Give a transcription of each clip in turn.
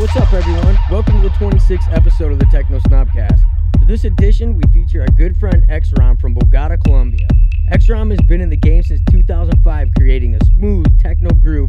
what's up, everyone? Welcome to the 26th episode of the Techno Snobcast. For this edition, we feature our good friend Xrom from Bogota, Colombia. Xrom has been in the game since 2005, creating a smooth techno groove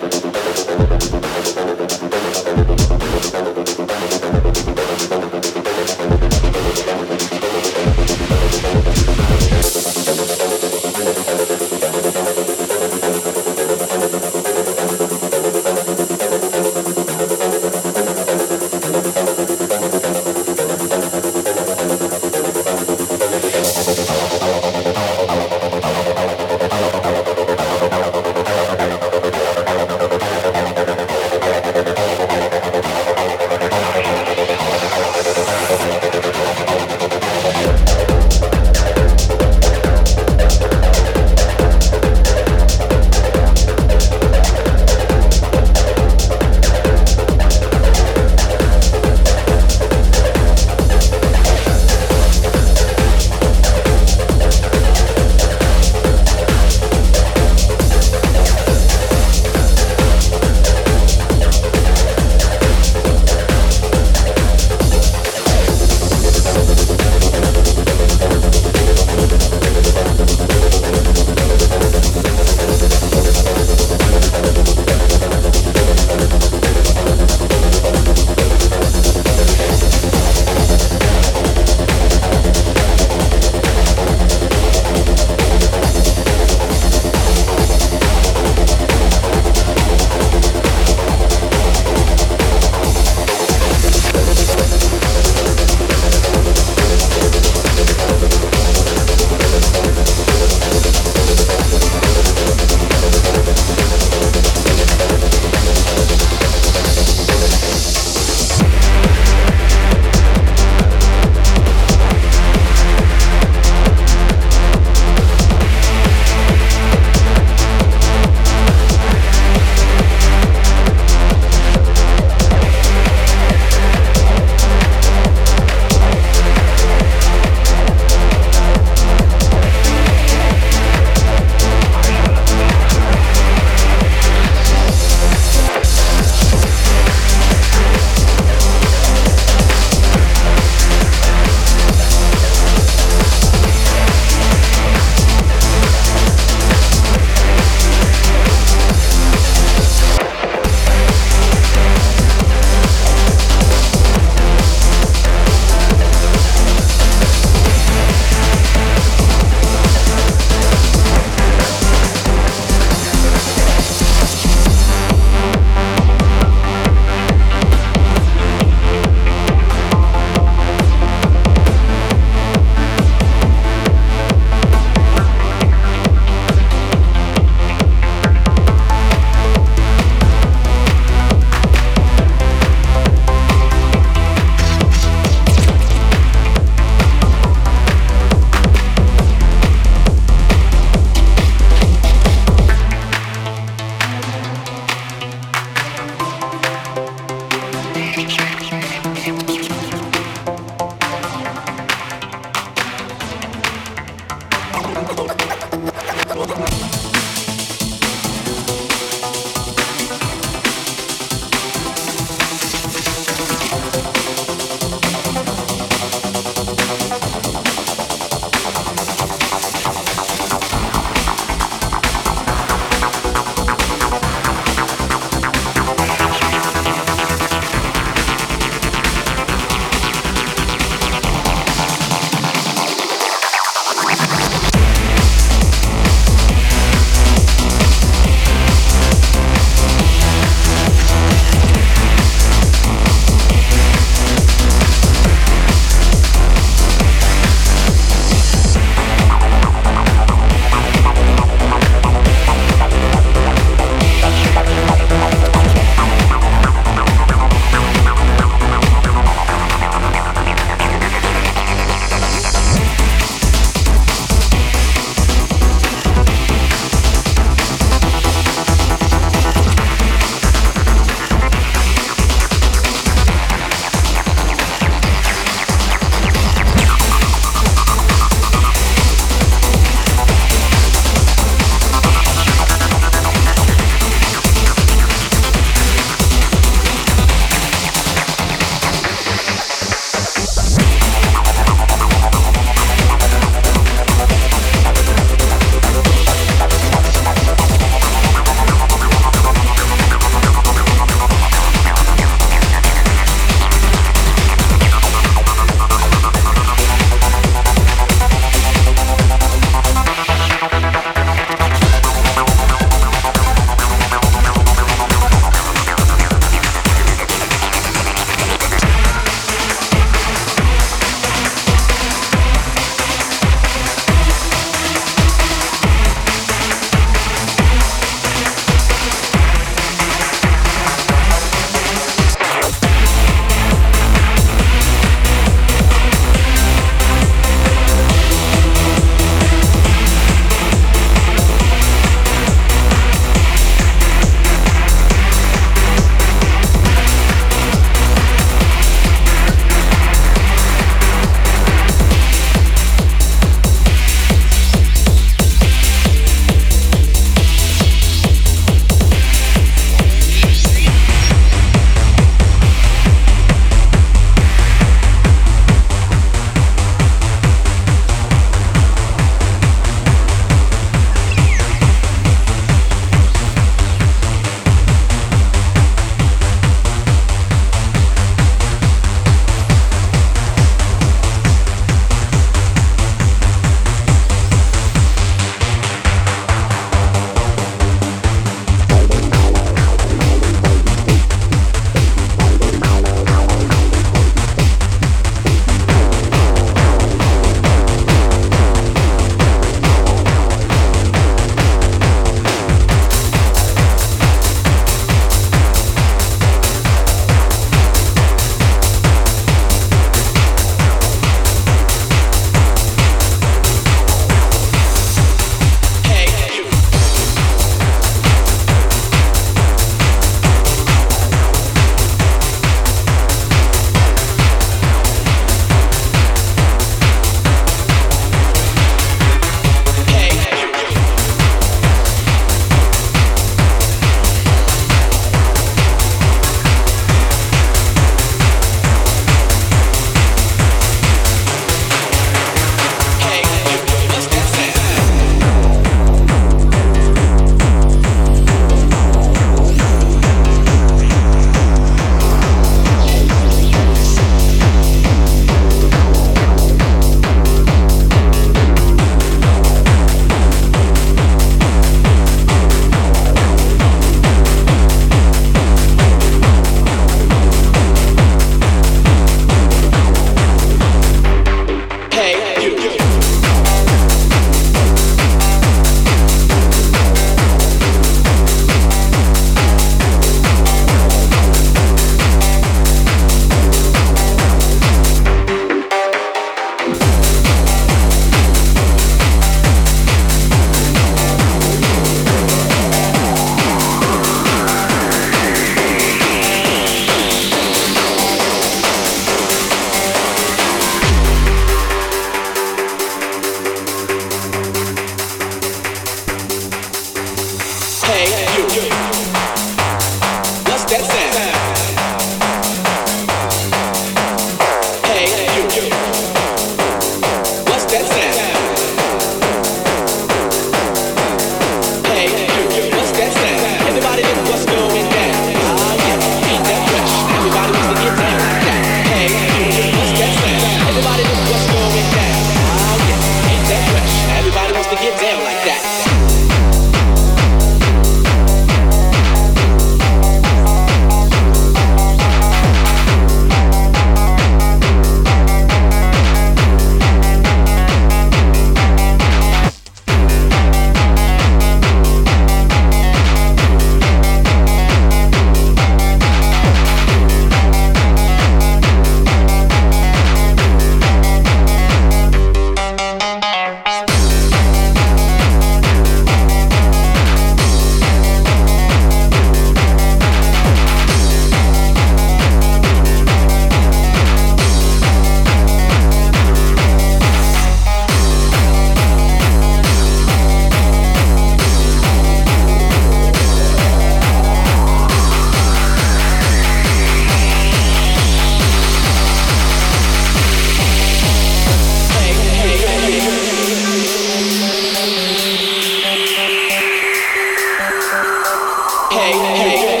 hey, hey.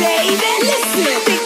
Baby. Listen,